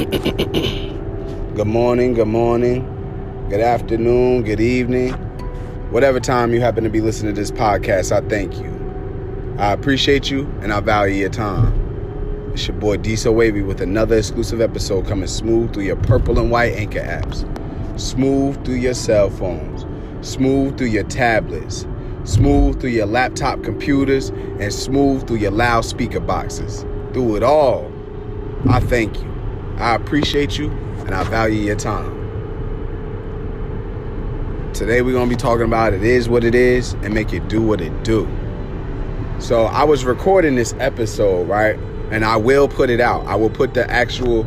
Good morning, good morning, good afternoon, good evening. Whatever time you happen to be listening to this podcast, I thank you. I appreciate you and I value your time. It's your boy Diesel Wavy with another exclusive episode coming smooth through your purple and white anchor apps, smooth through your cell phones, smooth through your tablets, smooth through your laptop computers, and smooth through your loudspeaker boxes. Through it all, I thank you. I appreciate you and I value your time. Today we're gonna be talking about it is what it is and make it do what it do. So I was recording this episode, right? And I will put it out. I will put the actual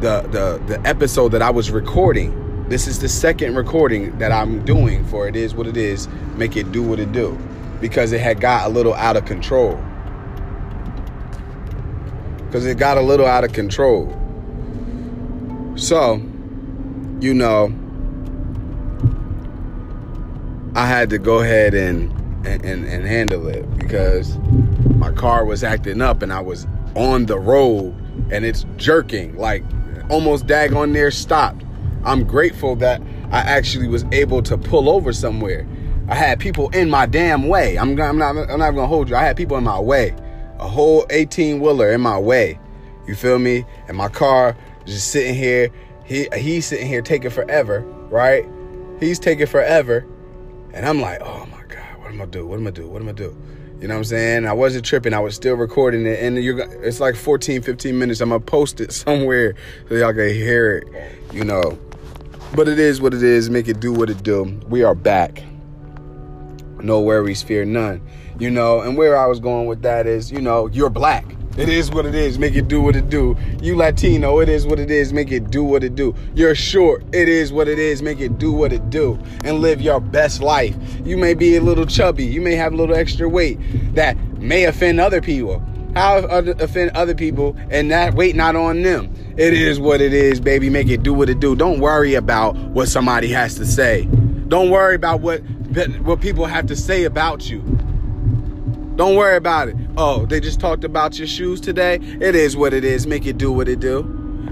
the the the episode that I was recording. This is the second recording that I'm doing for it is what it is, make it do what it do. Because it had got a little out of control. Because it got a little out of control. So, you know, I had to go ahead and, and, and, and handle it because my car was acting up and I was on the road and it's jerking, like almost daggone near stopped. I'm grateful that I actually was able to pull over somewhere. I had people in my damn way. I'm, I'm not I'm not gonna hold you. I had people in my way. A whole 18 wheeler in my way. You feel me? And my car just sitting here. He he's sitting here taking forever, right? He's taking forever. And I'm like, oh my God, what am I do? What am I do? What am I do? You know what I'm saying? I wasn't tripping. I was still recording it. And you're, it's like 14, 15 minutes. I'm to post it somewhere so y'all can hear it, you know. But it is what it is. Make it do what it do. We are back. No worries, fear none. You know, and where I was going with that is, you know, you're black. It is what it is. Make it do what it do. You Latino, it is what it is. Make it do what it do. You're short. It is what it is. Make it do what it do. And live your best life. You may be a little chubby. You may have a little extra weight that may offend other people. How offend other people and that weight not on them. It is what it is, baby. Make it do what it do. Don't worry about what somebody has to say. Don't worry about what what people have to say about you. Don't worry about it. Oh, they just talked about your shoes today. It is what it is. Make it do what it do.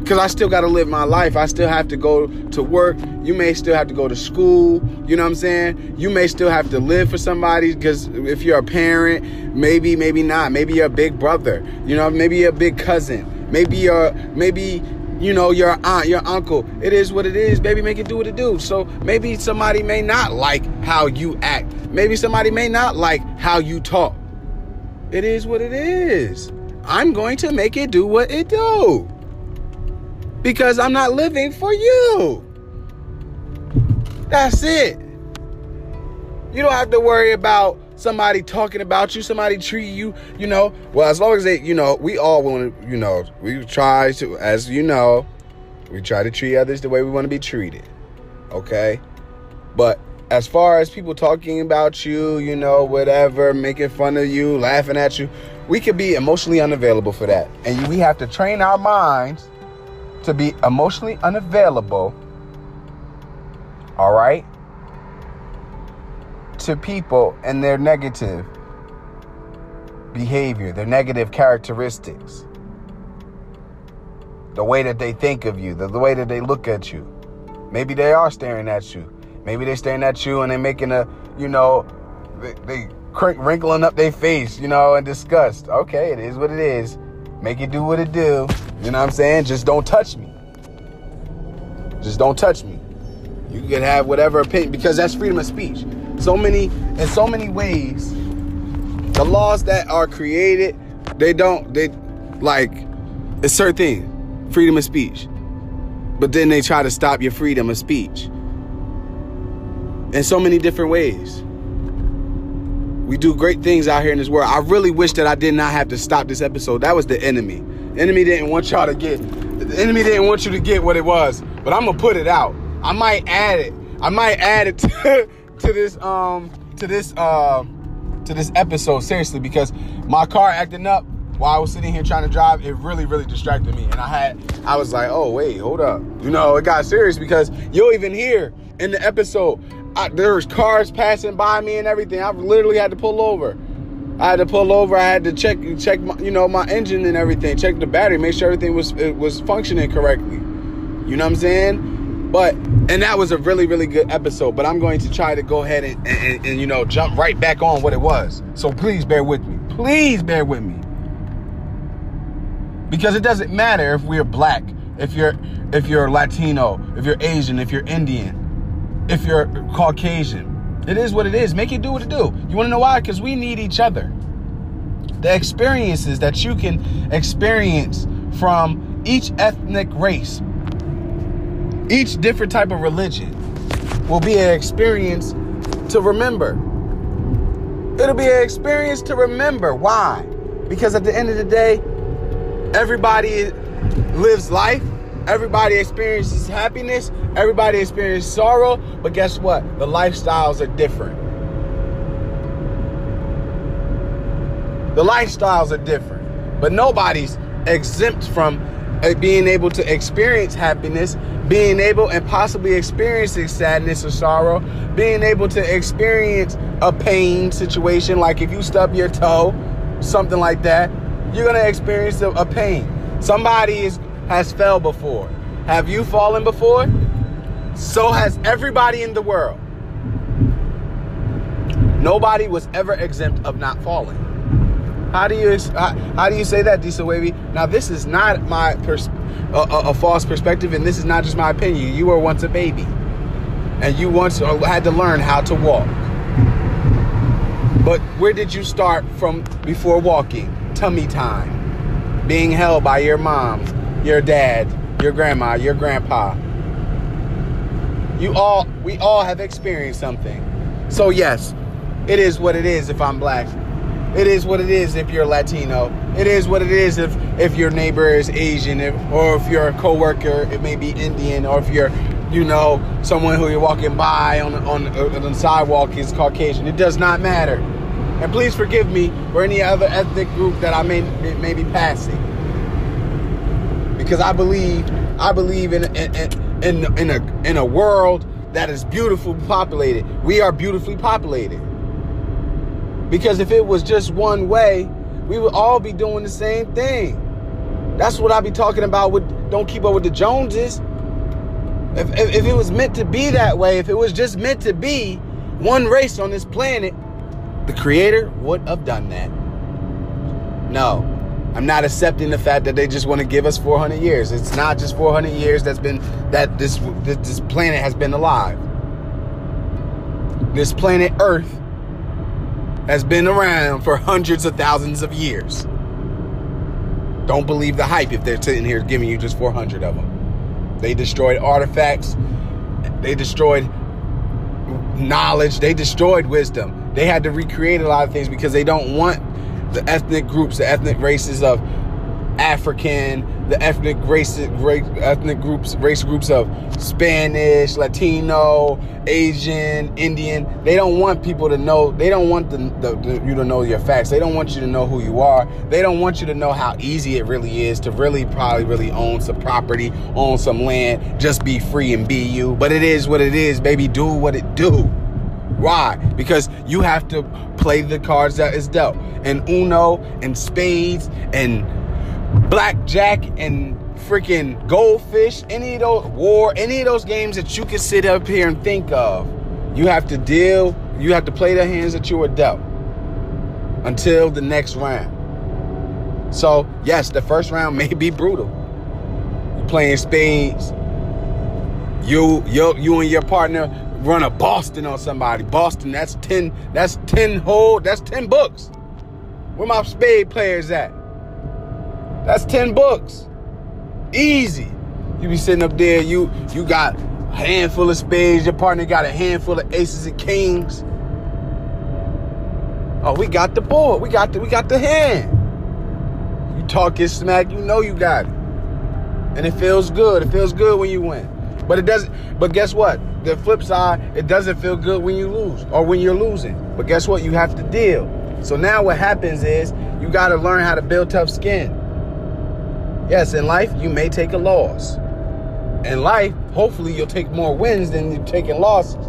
Because I still got to live my life. I still have to go to work. You may still have to go to school. You know what I'm saying? You may still have to live for somebody because if you're a parent, maybe, maybe not. Maybe you're a big brother. You know, maybe you're a big cousin. Maybe you're, maybe you know, your aunt, your uncle. It is what it is, baby. Make it do what it do. So maybe somebody may not like how you act. Maybe somebody may not like how you talk. It is what it is. I'm going to make it do what it do. Because I'm not living for you. That's it. You don't have to worry about somebody talking about you, somebody treating you, you know. Well, as long as they, you know, we all want to, you know, we try to, as you know, we try to treat others the way we want to be treated. Okay? But as far as people talking about you, you know, whatever, making fun of you, laughing at you, we could be emotionally unavailable for that. And we have to train our minds to be emotionally unavailable. All right? To people and their negative behavior, their negative characteristics, the way that they think of you, the, the way that they look at you. Maybe they are staring at you. Maybe they're staring at you and they're making a, you know, they, they wrinkling up their face, you know, in disgust. Okay, it is what it is. Make it do what it do. You know what I'm saying? Just don't touch me. Just don't touch me. You can have whatever opinion because that's freedom of speech. So many, in so many ways, the laws that are created, they don't, they like, it's certain thing, freedom of speech. But then they try to stop your freedom of speech in so many different ways. We do great things out here in this world. I really wish that I did not have to stop this episode. That was the enemy. The enemy didn't want y'all to get. The enemy didn't want you to get what it was. But I'm gonna put it out. I might add it. I might add it to, to this um to this uh to this episode seriously because my car acting up while I was sitting here trying to drive, it really, really distracted me. And I had, I was like, oh, wait, hold up. You know, it got serious because you'll even hear in the episode, I, there was cars passing by me and everything. I literally had to pull over. I had to pull over. I had to check check my, you know my engine and everything, check the battery, make sure everything was it was functioning correctly. You know what I'm saying? But and that was a really really good episode. But I'm going to try to go ahead and, and, and you know jump right back on what it was. So please bear with me. Please bear with me. Because it doesn't matter if we're black, if you're if you're Latino, if you're Asian, if you're Indian, if you're Caucasian. It is what it is. Make it do what it do. You want to know why? Because we need each other. The experiences that you can experience from each ethnic race, each different type of religion, will be an experience to remember. It'll be an experience to remember. Why? Because at the end of the day, everybody lives life, everybody experiences happiness, everybody experiences sorrow, but guess what? The lifestyles are different. The lifestyles are different, but nobody's exempt from uh, being able to experience happiness, being able and possibly experiencing sadness or sorrow, being able to experience a pain situation, like if you stub your toe, something like that, you're gonna experience a, a pain. Somebody is, has fell before. Have you fallen before? So has everybody in the world. Nobody was ever exempt of not falling. How do you how, how do you say that, Diesel Wavy? Now this is not my pers- a, a, a false perspective, and this is not just my opinion. You were once a baby, and you once uh, had to learn how to walk. But where did you start from before walking? Tummy time, being held by your mom, your dad, your grandma, your grandpa. You all, we all have experienced something. So yes, it is what it is if I'm black. It is what it is if you're Latino. It is what it is if if your neighbor is Asian, if, or if you're a coworker, it may be Indian, or if you're, you know, someone who you're walking by on on, on the sidewalk is Caucasian. It does not matter. And please forgive me for any other ethnic group that I may may be passing, because I believe I believe in in in, in a in a world that is beautifully populated. We are beautifully populated. Because if it was just one way, we would all be doing the same thing. That's what I be talking about with don't keep up with the Joneses. If, if, if, it was meant to be that way, if it was just meant to be one race on this planet, the creator would have done that. No, I'm not accepting the fact that they just want to give us 400 years. It's not just 400 years that's been that this this, this planet has been alive. This planet Earth has been around for hundreds of thousands of years. Don't believe the hype if they're sitting here giving you just 400 of them. They destroyed artifacts, they destroyed knowledge, they destroyed wisdom. They had to recreate a lot of things because they don't want the ethnic groups, the ethnic races of African, the ethnic race, ethnic groups, race groups of Spanish, Latino, Asian, Indian. They don't want people to know. They don't want the, the, the, you to know your facts. They don't want you to know who you are. They don't want you to know how easy it really is to really probably really own some property, own some land, just be free and be you. But it is what it is, baby. Do what it do. Why? Because you have to play the cards that is dealt. And Uno and spades and blackjack and freaking goldfish, any of those war, any of those games that you can sit up here and think of, you have to deal, you have to play the hands that you were dealt until the next round. So, yes, the first round may be brutal. You're playing spades. You, you, you and your partner run a Boston on somebody. Boston, that's 10, that's 10 whole, that's 10 books. Where my spade players at? That's 10 books. Easy. You be sitting up there, you you got a handful of spades, your partner got a handful of aces and kings. Oh, we got the board. We got the we got the hand. You talking smack, you know you got it. And it feels good. It feels good when you win. But it doesn't but guess what? The flip side, it doesn't feel good when you lose or when you're losing. But guess what? You have to deal. So now what happens is you got to learn how to build tough skin. Yes, in life, you may take a loss. In life, hopefully, you'll take more wins than you're taking losses.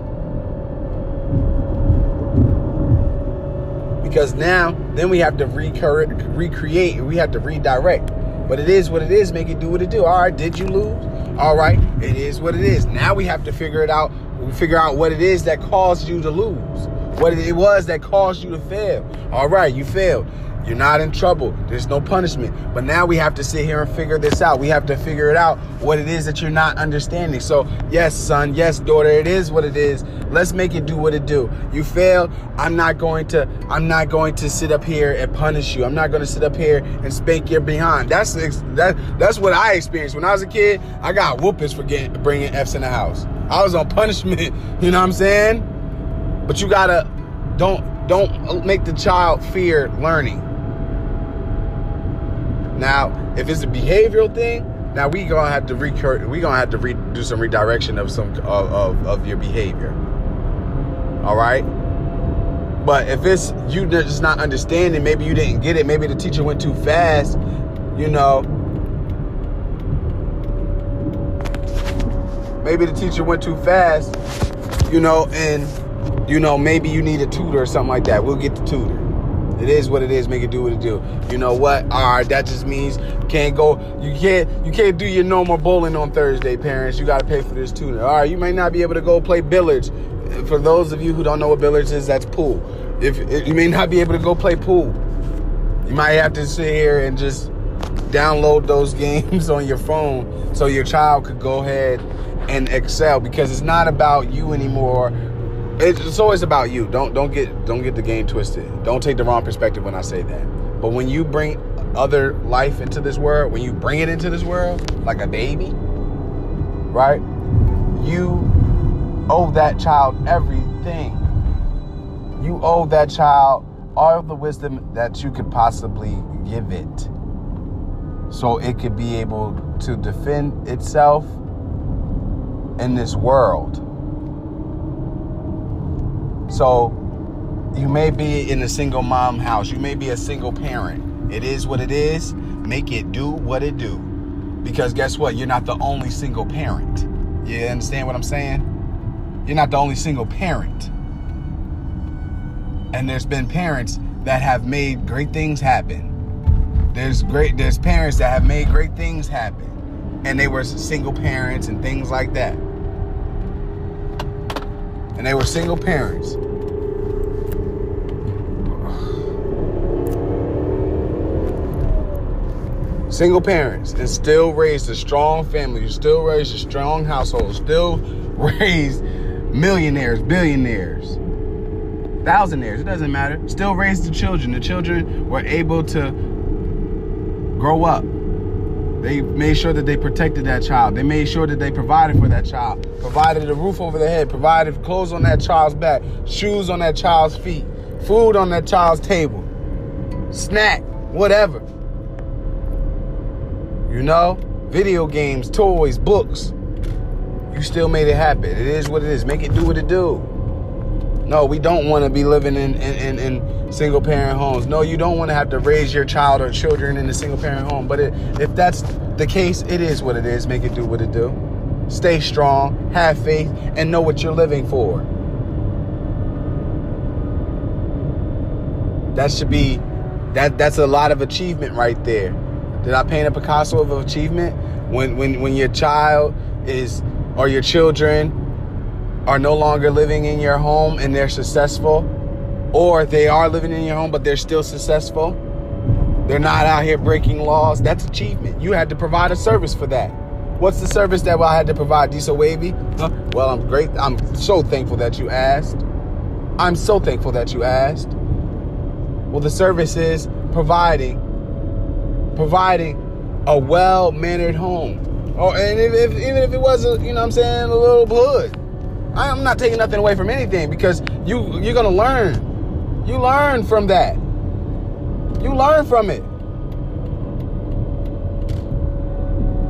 because now then we have to recreate, we have to redirect. But it is what it is. Make it do what it do. All right, did you lose? All right, it is what it is. Now we have to figure it out. We figure out what it is that caused you to lose. What it was that caused you to fail. All right, you failed. You're not in trouble. There's no punishment. But now we have to sit here and figure this out. We have to figure it out what it is that you're not understanding. So, yes, son, yes, daughter, it is what it is. Let's make it do what it do. You failed. I'm not going to I'm not going to sit up here and punish you. I'm not going to sit up here and spank your behind. That's that that's what I experienced when I was a kid. I got whoopings for getting bringing F's in the house. I was on punishment, you know what I'm saying? But you got to don't don't make the child fear learning. Now, if it's a behavioral thing, now we gonna have to recur. We gonna have to re- do some redirection of some of, of, of your behavior. All right. But if it's you just not understanding, maybe you didn't get it, maybe the teacher went too fast, you know. Maybe the teacher went too fast, you know, and you know, maybe you need a tutor or something like that. We'll get the tutor. It is what it is. Make it do what it do. You know what? All right, that just means can't go. You can't. You can't do your normal bowling on Thursday, parents. You got to pay for this tutor. All right, you may not be able to go play billiards. For those of you who don't know what billiards is, that's pool. If you may not be able to go play pool, you might have to sit here and just download those games on your phone so your child could go ahead and excel because it's not about you anymore it's always about you. Don't don't get don't get the game twisted. Don't take the wrong perspective when I say that. But when you bring other life into this world, when you bring it into this world like a baby, right? You owe that child everything. You owe that child all the wisdom that you could possibly give it. So it could be able to defend itself in this world so you may be in a single mom house. You may be a single parent. It is what it is. Make it do what it do. Because guess what? You're not the only single parent. You understand what I'm saying? You're not the only single parent. And there's been parents that have made great things happen. There's great there's parents that have made great things happen. And they were single parents and things like that and they were single parents. Single parents and still raised a strong family, still raised a strong household, still raised millionaires, billionaires, thousandaires, it doesn't matter. Still raised the children. The children were able to grow up they made sure that they protected that child. They made sure that they provided for that child, provided a roof over their head, provided clothes on that child's back, shoes on that child's feet, food on that child's table, snack, whatever. You know, video games, toys, books. You still made it happen. It is what it is. Make it do what it do. No, we don't want to be living in, in, in, in single parent homes. No, you don't want to have to raise your child or children in a single parent home. But it, if that's the case, it is what it is. Make it do what it do. Stay strong, have faith, and know what you're living for. That should be that that's a lot of achievement right there. Did I paint a Picasso of achievement? When when when your child is or your children are no longer living in your home and they're successful, or they are living in your home but they're still successful, they're not out here breaking laws, that's achievement. You had to provide a service for that. What's the service that I had to provide? Diesel Wavy? Huh? Well, I'm great. I'm so thankful that you asked. I'm so thankful that you asked. Well, the service is providing, providing a well-mannered home. Oh, and if, if, even if it wasn't, you know what I'm saying, a little blood. I'm not taking nothing away from anything because you you're gonna learn. You learn from that. You learn from it.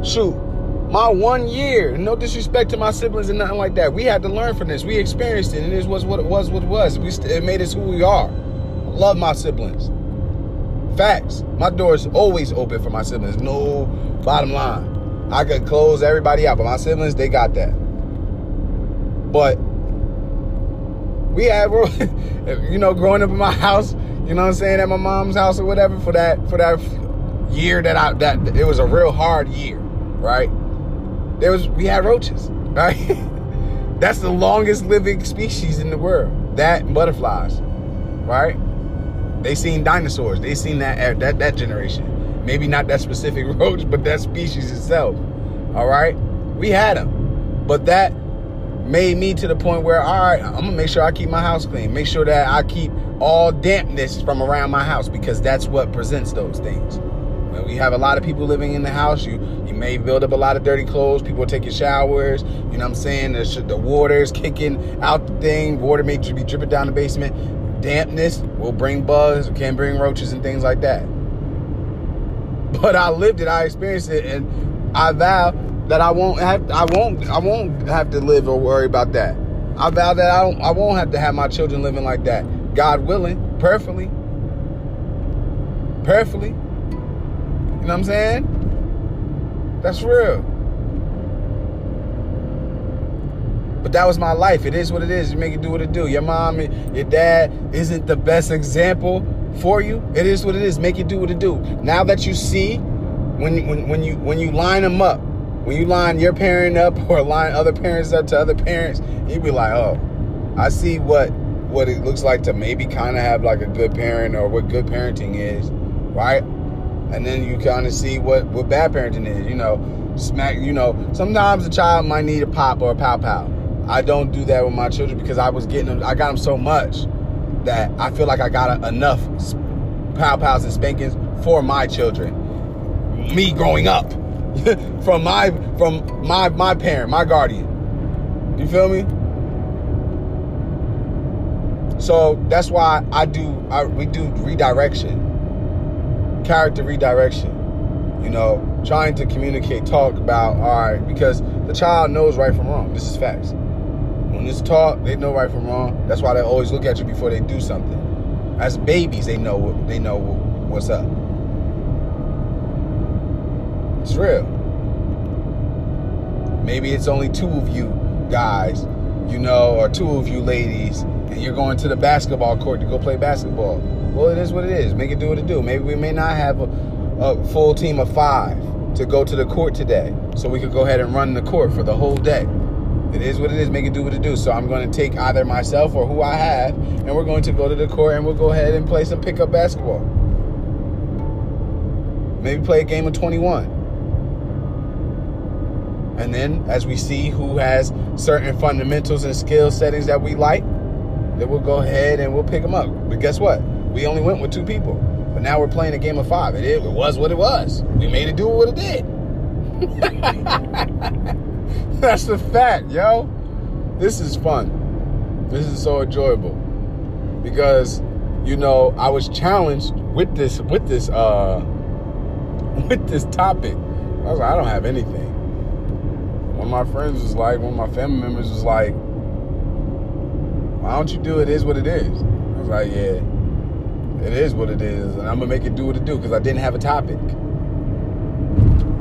Shoot, my one year, no disrespect to my siblings and nothing like that. We had to learn from this. We experienced it, and this was what it was. What it was. We it made us who we are. Love my siblings. Facts. My door is always open for my siblings. No bottom line. I could close everybody out, but my siblings, they got that. But we had, you know, growing up in my house, you know what I'm saying, at my mom's house or whatever for that for that year that I that it was a real hard year, right? There was we had roaches, right? That's the longest living species in the world. That butterflies, right? They seen dinosaurs. They seen that that that generation. Maybe not that specific roach, but that species itself. All right, we had them, but that made me to the point where all right, I'm gonna make sure I keep my house clean. Make sure that I keep all dampness from around my house because that's what presents those things. When we have a lot of people living in the house, you you may build up a lot of dirty clothes. People taking showers. You know what I'm saying? The, the water is kicking out the thing. Water may be dripping down the basement. Dampness will bring bugs, can bring roaches and things like that. But I lived it, I experienced it, and I vow that I won't have I won't I won't have to live or worry about that. I vow that I don't I won't have to have my children living like that. God willing, perfectly. Perfectly. You know what I'm saying? That's real. But that was my life. It is what it is. You make it do what it do. Your mom, your dad isn't the best example for you. It is what it is. Make it do what it do. Now that you see, when when when you when you line them up, when you line your parent up or line other parents up to other parents, you be like, oh, I see what what it looks like to maybe kind of have like a good parent or what good parenting is, right? And then you kind of see what what bad parenting is. You know, smack. You know, sometimes a child might need a pop or a pow pow I don't do that with my children because I was getting them, I got them so much that I feel like I got enough pow pows and spankings for my children. Me growing up from my from my my parent, my guardian. You feel me? So that's why I do I we do redirection, character redirection. You know, trying to communicate, talk about all right because the child knows right from wrong. This is facts. When it's taught, they know right from wrong. That's why they always look at you before they do something. As babies, they know they know what's up. It's real. Maybe it's only two of you guys, you know, or two of you ladies, and you're going to the basketball court to go play basketball. Well, it is what it is. Make it do what it do. Maybe we may not have a, a full team of five to go to the court today, so we could go ahead and run the court for the whole day. It is what it is. Make it do what it do. So I'm going to take either myself or who I have, and we're going to go to the court and we'll go ahead and play some pickup basketball. Maybe play a game of 21. And then, as we see who has certain fundamentals and skill settings that we like, then we'll go ahead and we'll pick them up. But guess what? We only went with two people. But now we're playing a game of five. It, it was what it was. We made it do what it did. That's the fact, yo. This is fun. This is so enjoyable because you know I was challenged with this with this uh with this topic. I was like, I don't have anything. My friends was like, one of my family members was like, Why don't you do it? Is what it is. I was like, Yeah, it is what it is, and I'm gonna make it do what it do because I didn't have a topic.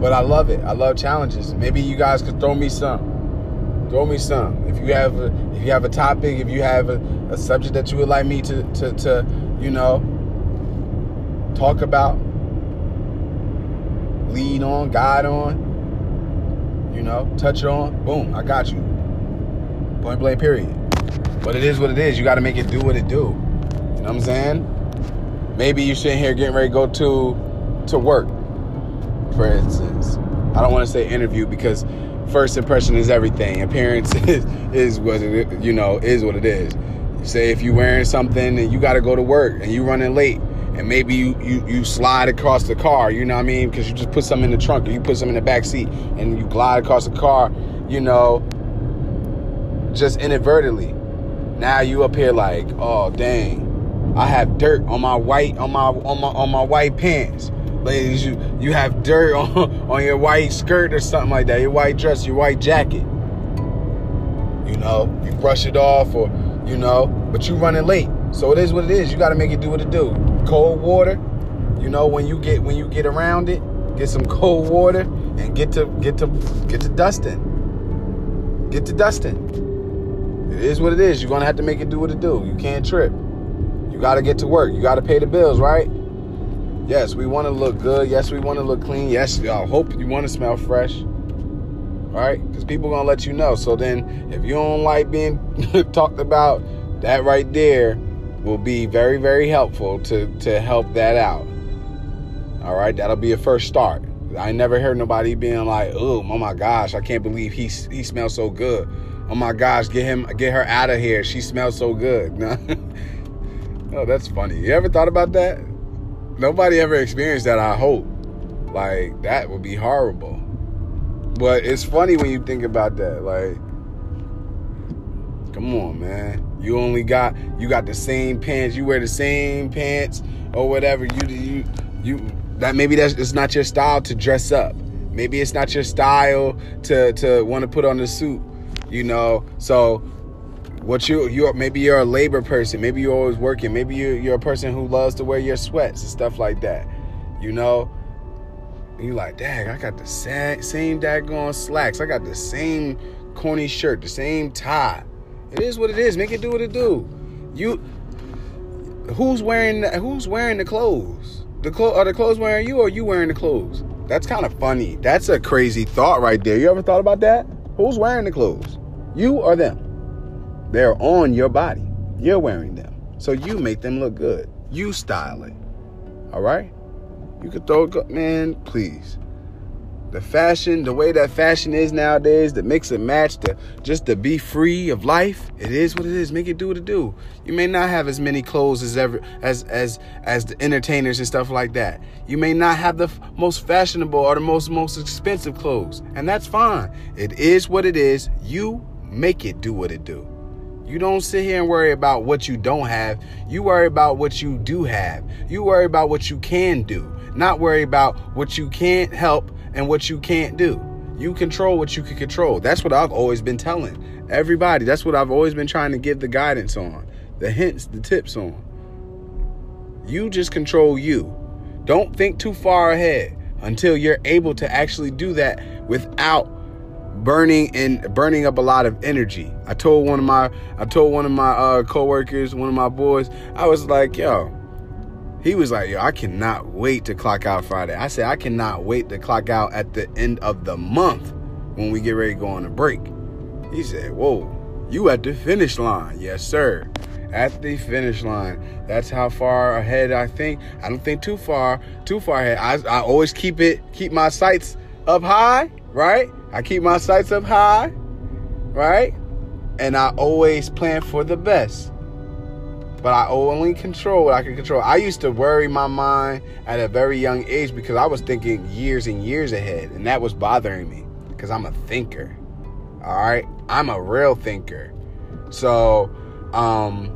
But I love it. I love challenges. Maybe you guys could throw me some. Throw me some. If you have a, if you have a topic, if you have a, a subject that you would like me to, to, to, you know, talk about, lead on, guide on, you know, touch on, boom, I got you. Point blank, period. But it is what it is. You got to make it do what it do. You know what I'm saying? Maybe you're sitting here getting ready to go to to work for instance. I don't want to say interview because first impression is everything. Appearance is, is what it, you know is what it is. Say if you're wearing something and you got to go to work and you running late and maybe you, you you slide across the car, you know what I mean? Because you just put something in the trunk or you put something in the back seat and you glide across the car, you know, just inadvertently. Now you up here like, oh dang, I have dirt on my white on my on my on my white pants ladies, you you have dirt on, on your white skirt or something like that, your white dress, your white jacket. You know, you brush it off or you know, but you running late. So it is what it is. You got to make it do what it do. Cold water, you know, when you get when you get around it, get some cold water and get to get to get to dusting. Get to dusting. It is what it is. You're gonna have to make it do what it do. You can't trip. You gotta get to work. You gotta pay the bills, right? Yes, we want to look good. Yes, we want to look clean. Yes, I hope you want to smell fresh. All right, because people gonna let you know. So then, if you don't like being talked about, that right there will be very, very helpful to to help that out. All right, that'll be a first start. I never heard nobody being like, "Oh, oh my gosh, I can't believe he he smells so good." Oh my gosh, get him, get her out of here. She smells so good. No, oh, that's funny. You ever thought about that? Nobody ever experienced that. I hope. Like that would be horrible. But it's funny when you think about that. Like, come on, man. You only got you got the same pants. You wear the same pants or whatever. You you you that maybe that's it's not your style to dress up. Maybe it's not your style to to want to put on the suit. You know, so what you you maybe you're a labor person. Maybe you're always working. Maybe you're you're a person who loves to wear your sweats and stuff like that. You know, you like, dang, I got the same, same daggone slacks. I got the same corny shirt, the same tie. It is what it is. Make it do what it do. You, who's wearing who's wearing the clothes? The clo- are the clothes wearing you, or you wearing the clothes? That's kind of funny. That's a crazy thought right there. You ever thought about that? Who's wearing the clothes? You or them? They're on your body. You're wearing them. So you make them look good. You style it. All right? You could throw it, man, please. The fashion, the way that fashion is nowadays, the mix and match, the just to be free of life, it is what it is. Make it do what it do. You may not have as many clothes as ever as as as the entertainers and stuff like that. You may not have the f- most fashionable or the most most expensive clothes, and that's fine. It is what it is. You make it do what it do. You don't sit here and worry about what you don't have. You worry about what you do have. You worry about what you can do, not worry about what you can't help and what you can't do. You control what you can control. That's what I've always been telling everybody. That's what I've always been trying to give the guidance on, the hints, the tips on. You just control you. Don't think too far ahead until you're able to actually do that without burning and burning up a lot of energy. I told one of my I told one of my uh coworkers, one of my boys, I was like, yo, he was like, yo, I cannot wait to clock out Friday. I said, I cannot wait to clock out at the end of the month when we get ready to go on a break. He said, whoa, you at the finish line. Yes, sir. At the finish line. That's how far ahead I think. I don't think too far, too far ahead. I, I always keep it, keep my sights up high, right? I keep my sights up high, right? And I always plan for the best. But I only control what I can control. I used to worry my mind at a very young age because I was thinking years and years ahead, and that was bothering me because I'm a thinker. All right? I'm a real thinker. So, um,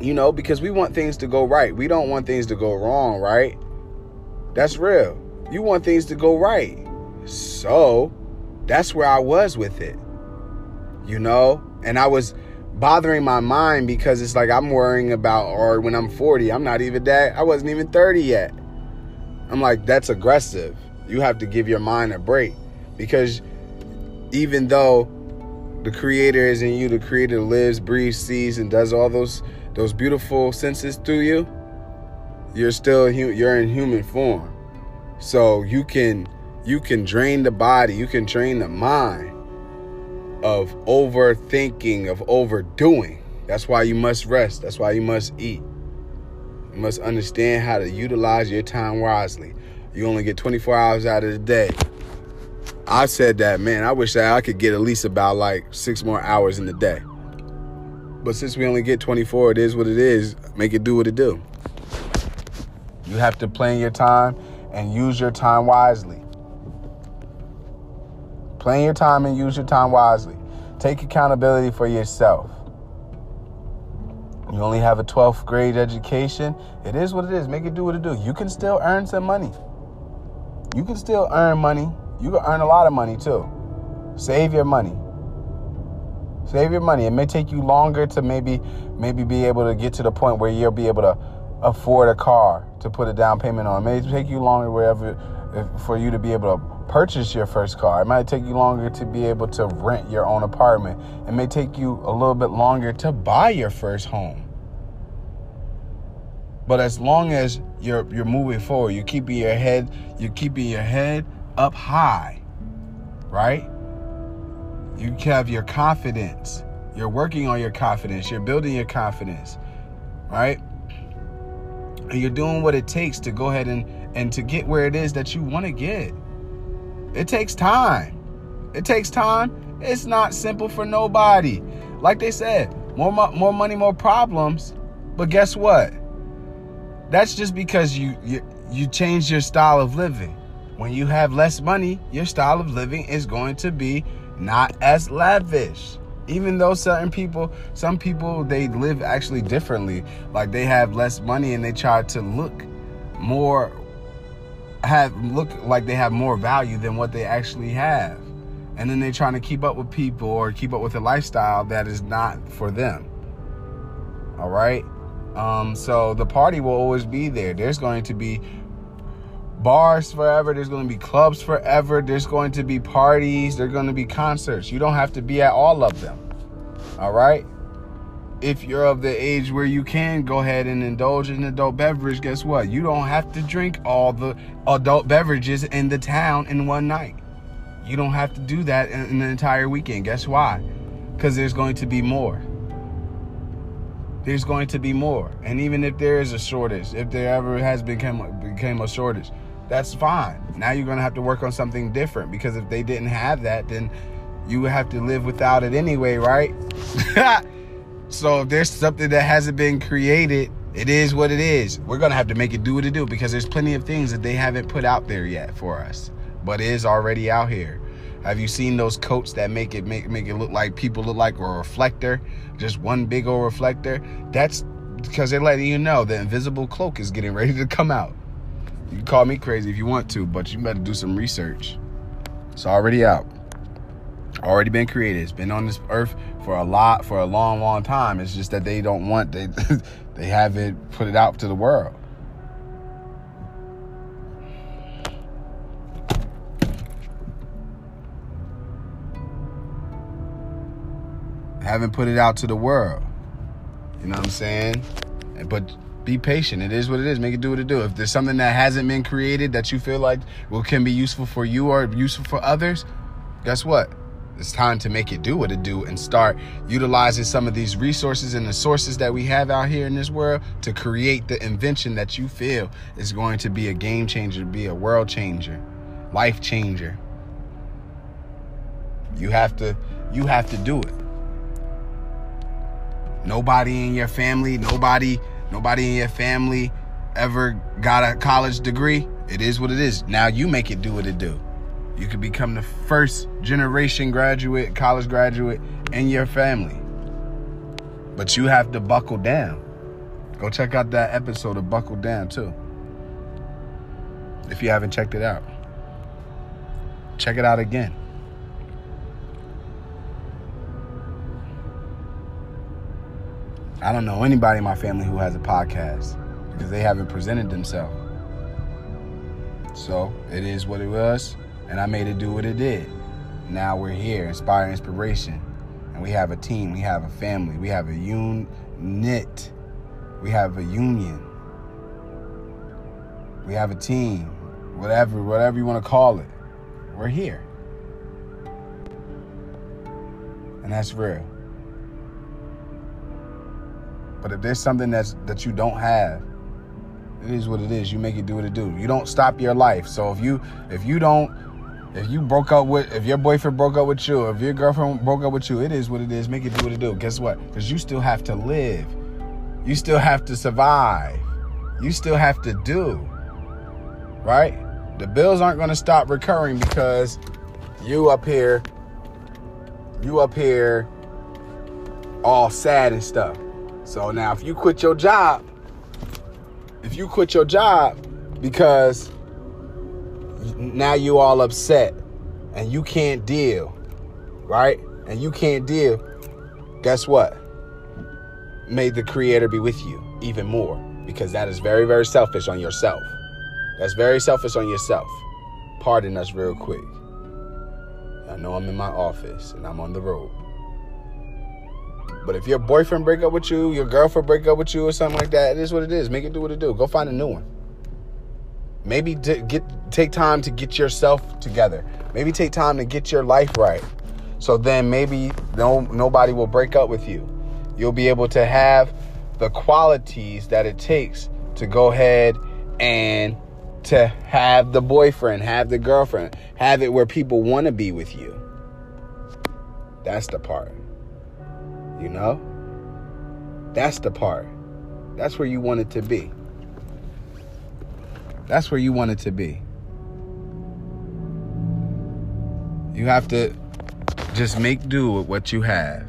you know, because we want things to go right. We don't want things to go wrong, right? That's real. You want things to go right. So that's where I was with it, you know? And I was bothering my mind because it's like I'm worrying about, or when I'm 40, I'm not even that, I wasn't even 30 yet. I'm like, that's aggressive. You have to give your mind a break because even though the creator is in you, the creator lives, breathes, sees, and does all those those beautiful senses through you, you're still you're in human form. So you can you can drain the body, you can drain the mind of overthinking, of overdoing. That's why you must rest. That's why you must eat. You must understand how to utilize your time wisely. You only get 24 hours out of the day. I said that, man, I wish that I could get at least about like six more hours in the day. But since we only get 24, it is what it is. Make it do what it do. You have to plan your time and use your time wisely. Plan your time and use your time wisely. Take accountability for yourself. You only have a 12th grade education. It is what it is. Make it do what it do. You can still earn some money. You can still earn money. You can earn a lot of money too. Save your money. Save your money. It may take you longer to maybe maybe be able to get to the point where you'll be able to afford a car to put a down payment on. It may take you longer wherever for you to be able to purchase your first car. It might take you longer to be able to rent your own apartment. It may take you a little bit longer to buy your first home. But as long as you're you're moving forward, you're keeping your head, you're keeping your head up high, right? You have your confidence. You're working on your confidence. You're building your confidence, right? And you're doing what it takes to go ahead and, and to get where it is that you want to get. It takes time. It takes time. It's not simple for nobody. Like they said, more more money, more problems. But guess what? That's just because you you you change your style of living. When you have less money, your style of living is going to be not as lavish. Even though certain people, some people, they live actually differently. Like they have less money and they try to look more, have look like they have more value than what they actually have. And then they're trying to keep up with people or keep up with a lifestyle that is not for them. All right. Um, so the party will always be there. There's going to be bars forever. There's going to be clubs forever. There's going to be parties. There's going to be concerts. You don't have to be at all of them. All right? If you're of the age where you can go ahead and indulge in adult beverage, guess what? You don't have to drink all the adult beverages in the town in one night. You don't have to do that in, the entire weekend. Guess why? Because there's going to be more there's going to be more. And even if there is a shortage, if there ever has become became a shortage, that's fine. Now you're going to have to work on something different because if they didn't have that, then you would have to live without it anyway, right? so if there's something that hasn't been created, it is what it is. We're going to have to make it do what it do because there's plenty of things that they haven't put out there yet for us, but it is already out here. Have you seen those coats that make it make, make it look like people look like a reflector? Just one big old reflector? That's because they're letting you know the invisible cloak is getting ready to come out. You can call me crazy if you want to, but you better do some research. It's already out. Already been created. It's been on this earth for a lot for a long, long time. It's just that they don't want they they haven't put it out to the world. Haven't put it out to the world. You know what I'm saying? But be patient. It is what it is. Make it do what it do. If there's something that hasn't been created that you feel like will can be useful for you or useful for others, guess what? It's time to make it do what it do and start utilizing some of these resources and the sources that we have out here in this world to create the invention that you feel is going to be a game changer, be a world changer, life changer. You have to you have to do it. Nobody in your family, nobody Nobody in your family ever got a college degree. It is what it is. Now you make it do what it do. You could become the first generation graduate, college graduate in your family. But you have to buckle down. Go check out that episode of Buckle Down too. If you haven't checked it out, check it out again. I don't know anybody in my family who has a podcast because they haven't presented themselves. So it is what it was, and I made it do what it did. Now we're here, Inspire Inspiration, and we have a team, we have a family, we have a unit, we have a union, we have a team, whatever, whatever you want to call it. We're here. And that's real. But if there's something that's that you don't have, it is what it is. You make it do what it do. You don't stop your life. So if you if you don't if you broke up with if your boyfriend broke up with you, if your girlfriend broke up with you, it is what it is. Make it do what it do. Guess what? Because you still have to live. You still have to survive. You still have to do. Right? The bills aren't gonna stop recurring because you up here, you up here all sad and stuff. So now, if you quit your job, if you quit your job because now you all upset and you can't deal, right? And you can't deal, guess what? May the creator be with you even more because that is very, very selfish on yourself. That's very selfish on yourself. pardon us real quick. I know I'm in my office and I'm on the road. But if your boyfriend break up with you, your girlfriend break up with you, or something like that, it is what it is. Make it do what it do. Go find a new one. Maybe get take time to get yourself together. Maybe take time to get your life right. So then maybe no nobody will break up with you. You'll be able to have the qualities that it takes to go ahead and to have the boyfriend, have the girlfriend, have it where people want to be with you. That's the part. You know? That's the part. That's where you want it to be. That's where you want it to be. You have to just make do with what you have.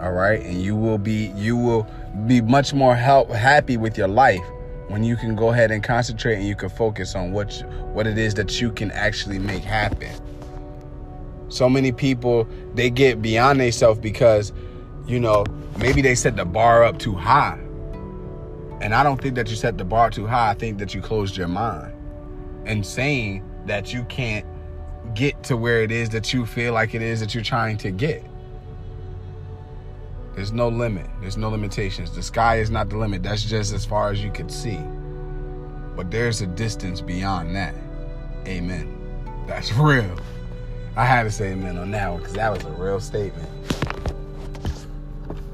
All right? And you will be you will be much more help happy with your life when you can go ahead and concentrate and you can focus on what what it is that you can actually make happen. So many people they get beyond themselves because you know, maybe they set the bar up too high. And I don't think that you set the bar too high. I think that you closed your mind and saying that you can't get to where it is that you feel like it is that you're trying to get. There's no limit. There's no limitations. The sky is not the limit. That's just as far as you can see. But there's a distance beyond that. Amen. That's real. I had to say amen on that one because that was a real statement.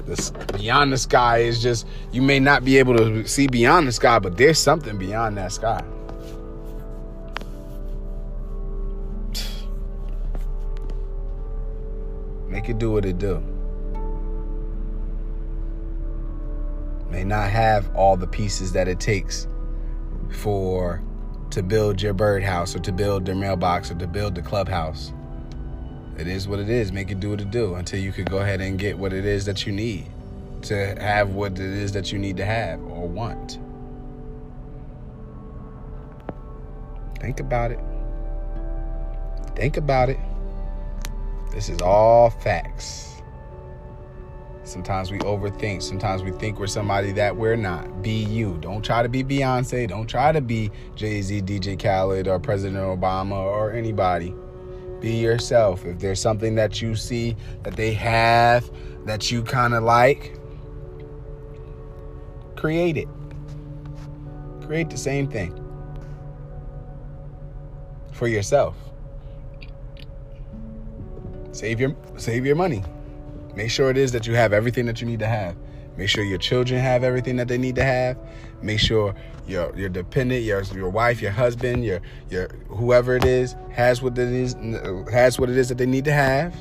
This beyond the sky is just you may not be able to see beyond the sky, but there's something beyond that sky. Make it do what it do. May not have all the pieces that it takes for to build your birdhouse or to build their mailbox or to build the clubhouse. It is what it is. Make it do what it do until you can go ahead and get what it is that you need to have what it is that you need to have or want. Think about it. Think about it. This is all facts. Sometimes we overthink. Sometimes we think we're somebody that we're not. Be you. Don't try to be Beyonce. Don't try to be Jay Z, DJ Khaled, or President Obama, or anybody. Be yourself. If there's something that you see that they have that you kind of like, create it. Create the same thing for yourself. Save your save your money. Make sure it is that you have everything that you need to have. Make sure your children have everything that they need to have. Make sure your your dependent, your your wife, your husband, your your whoever it is has what it is has what it is that they need to have,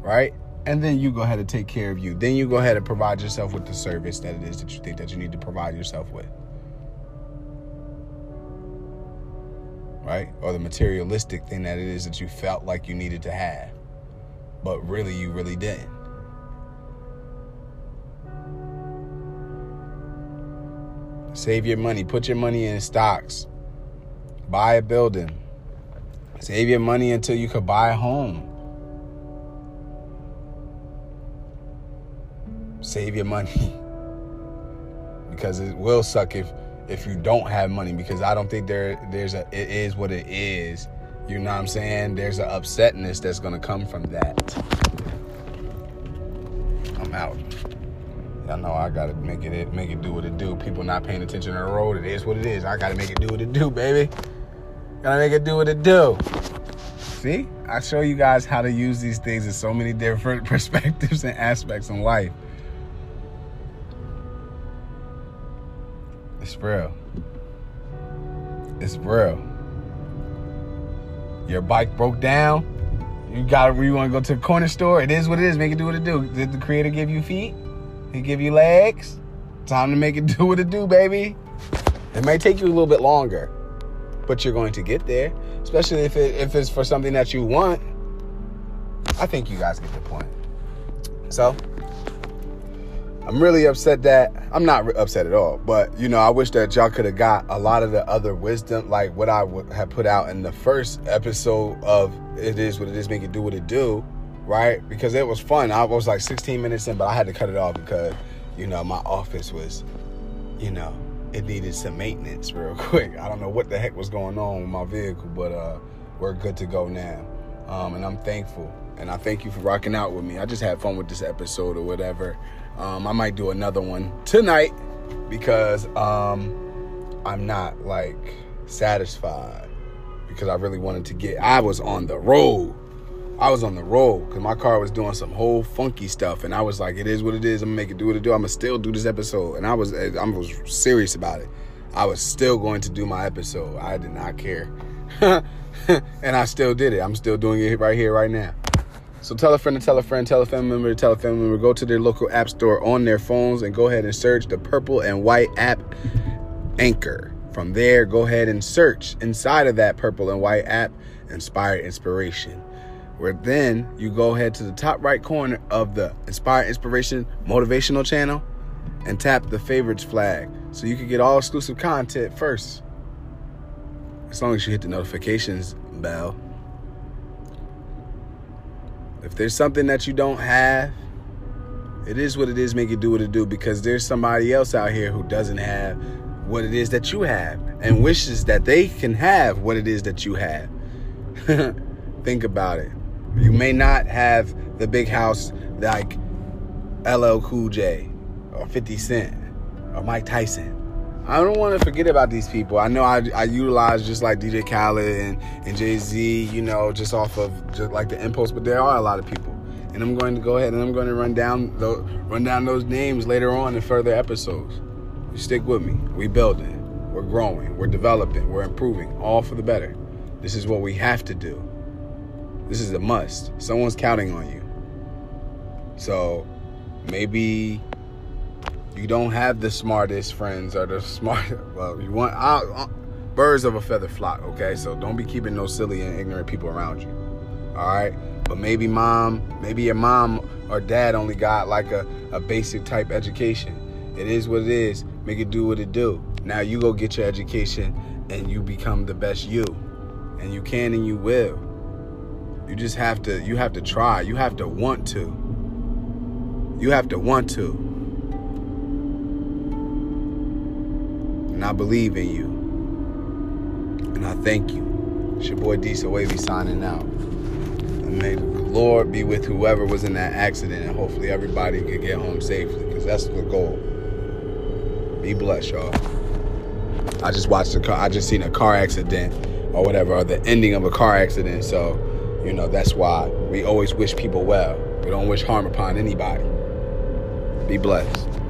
right? And then you go ahead and take care of you. Then you go ahead and provide yourself with the service that it is that you think that you need to provide yourself with. Right? Or the materialistic thing that it is that you felt like you needed to have. But really you really didn't. Save your money. Put your money in stocks. Buy a building. Save your money until you could buy a home. Save your money. because it will suck if if you don't have money because I don't think there there's a it is what it is. You know what I'm saying? There's an upsetness that's gonna come from that. I'm out. I know I gotta make it make it do what it do. People not paying attention on the road. It is what it is. I gotta make it do what it do, baby. Gotta make it do what it do. See, I show you guys how to use these things in so many different perspectives and aspects in life. It's real. It's real. Your bike broke down. You got you want to go to the corner store. It is what it is. Make it do what it do. Did the creator give you feet? He give you legs. Time to make it do what it do, baby. It may take you a little bit longer, but you're going to get there. Especially if it if it's for something that you want. I think you guys get the point. So I'm really upset that I'm not upset at all, but you know, I wish that y'all could have got a lot of the other wisdom, like what I would have put out in the first episode of It Is What It Is, Make It Do What It Do right? Because it was fun. I was like 16 minutes in, but I had to cut it off because, you know, my office was, you know, it needed some maintenance real quick. I don't know what the heck was going on with my vehicle, but uh, we're good to go now. Um, and I'm thankful. And I thank you for rocking out with me. I just had fun with this episode or whatever. Um, I might do another one tonight because um, I'm not like satisfied because I really wanted to get. I was on the road. I was on the road because my car was doing some whole funky stuff, and I was like, "It is what it is. I'm gonna make it do what it do. I'm gonna still do this episode." And I was, eh, I was serious about it. I was still going to do my episode. I did not care, and I still did it. I'm still doing it right here, right now. So tell a friend to tell a friend, tell a family member to tell a family member. Go to their local app store on their phones and go ahead and search the purple and white app Anchor. From there, go ahead and search inside of that purple and white app Inspired Inspiration. Where then you go ahead to the top right corner of the Inspire Inspiration Motivational channel and tap the favorites flag so you can get all exclusive content first. As long as you hit the notifications bell. If there's something that you don't have, it is what it is, make it do what it do because there's somebody else out here who doesn't have what it is that you have and wishes that they can have what it is that you have. Think about it. You may not have the big house like LL Cool J or 50 Cent or Mike Tyson. I don't want to forget about these people. I know I, I utilize just like DJ Khaled and, and Jay Z, you know, just off of just like the impulse, but there are a lot of people. And I'm going to go ahead and I'm going to run down the, run down those names later on in further episodes. You stick with me. We building. We're growing. We're developing. We're improving. All for the better. This is what we have to do. This is a must. Someone's counting on you. So maybe you don't have the smartest friends or the smart. Well, you want uh, birds of a feather flock. Okay, so don't be keeping no silly and ignorant people around you. All right, but maybe mom, maybe your mom or dad only got like a, a basic type education. It is what it is. Make it do what it do. Now you go get your education and you become the best you. And you can and you will. You just have to you have to try. You have to want to. You have to want to. And I believe in you. And I thank you. It's your boy Disa Wavy signing out. And may the Lord be with whoever was in that accident and hopefully everybody can get home safely because that's the goal. Be blessed, y'all. I just watched a car, I just seen a car accident or whatever, or the ending of a car accident. So, you know, that's why we always wish people well. We don't wish harm upon anybody. Be blessed.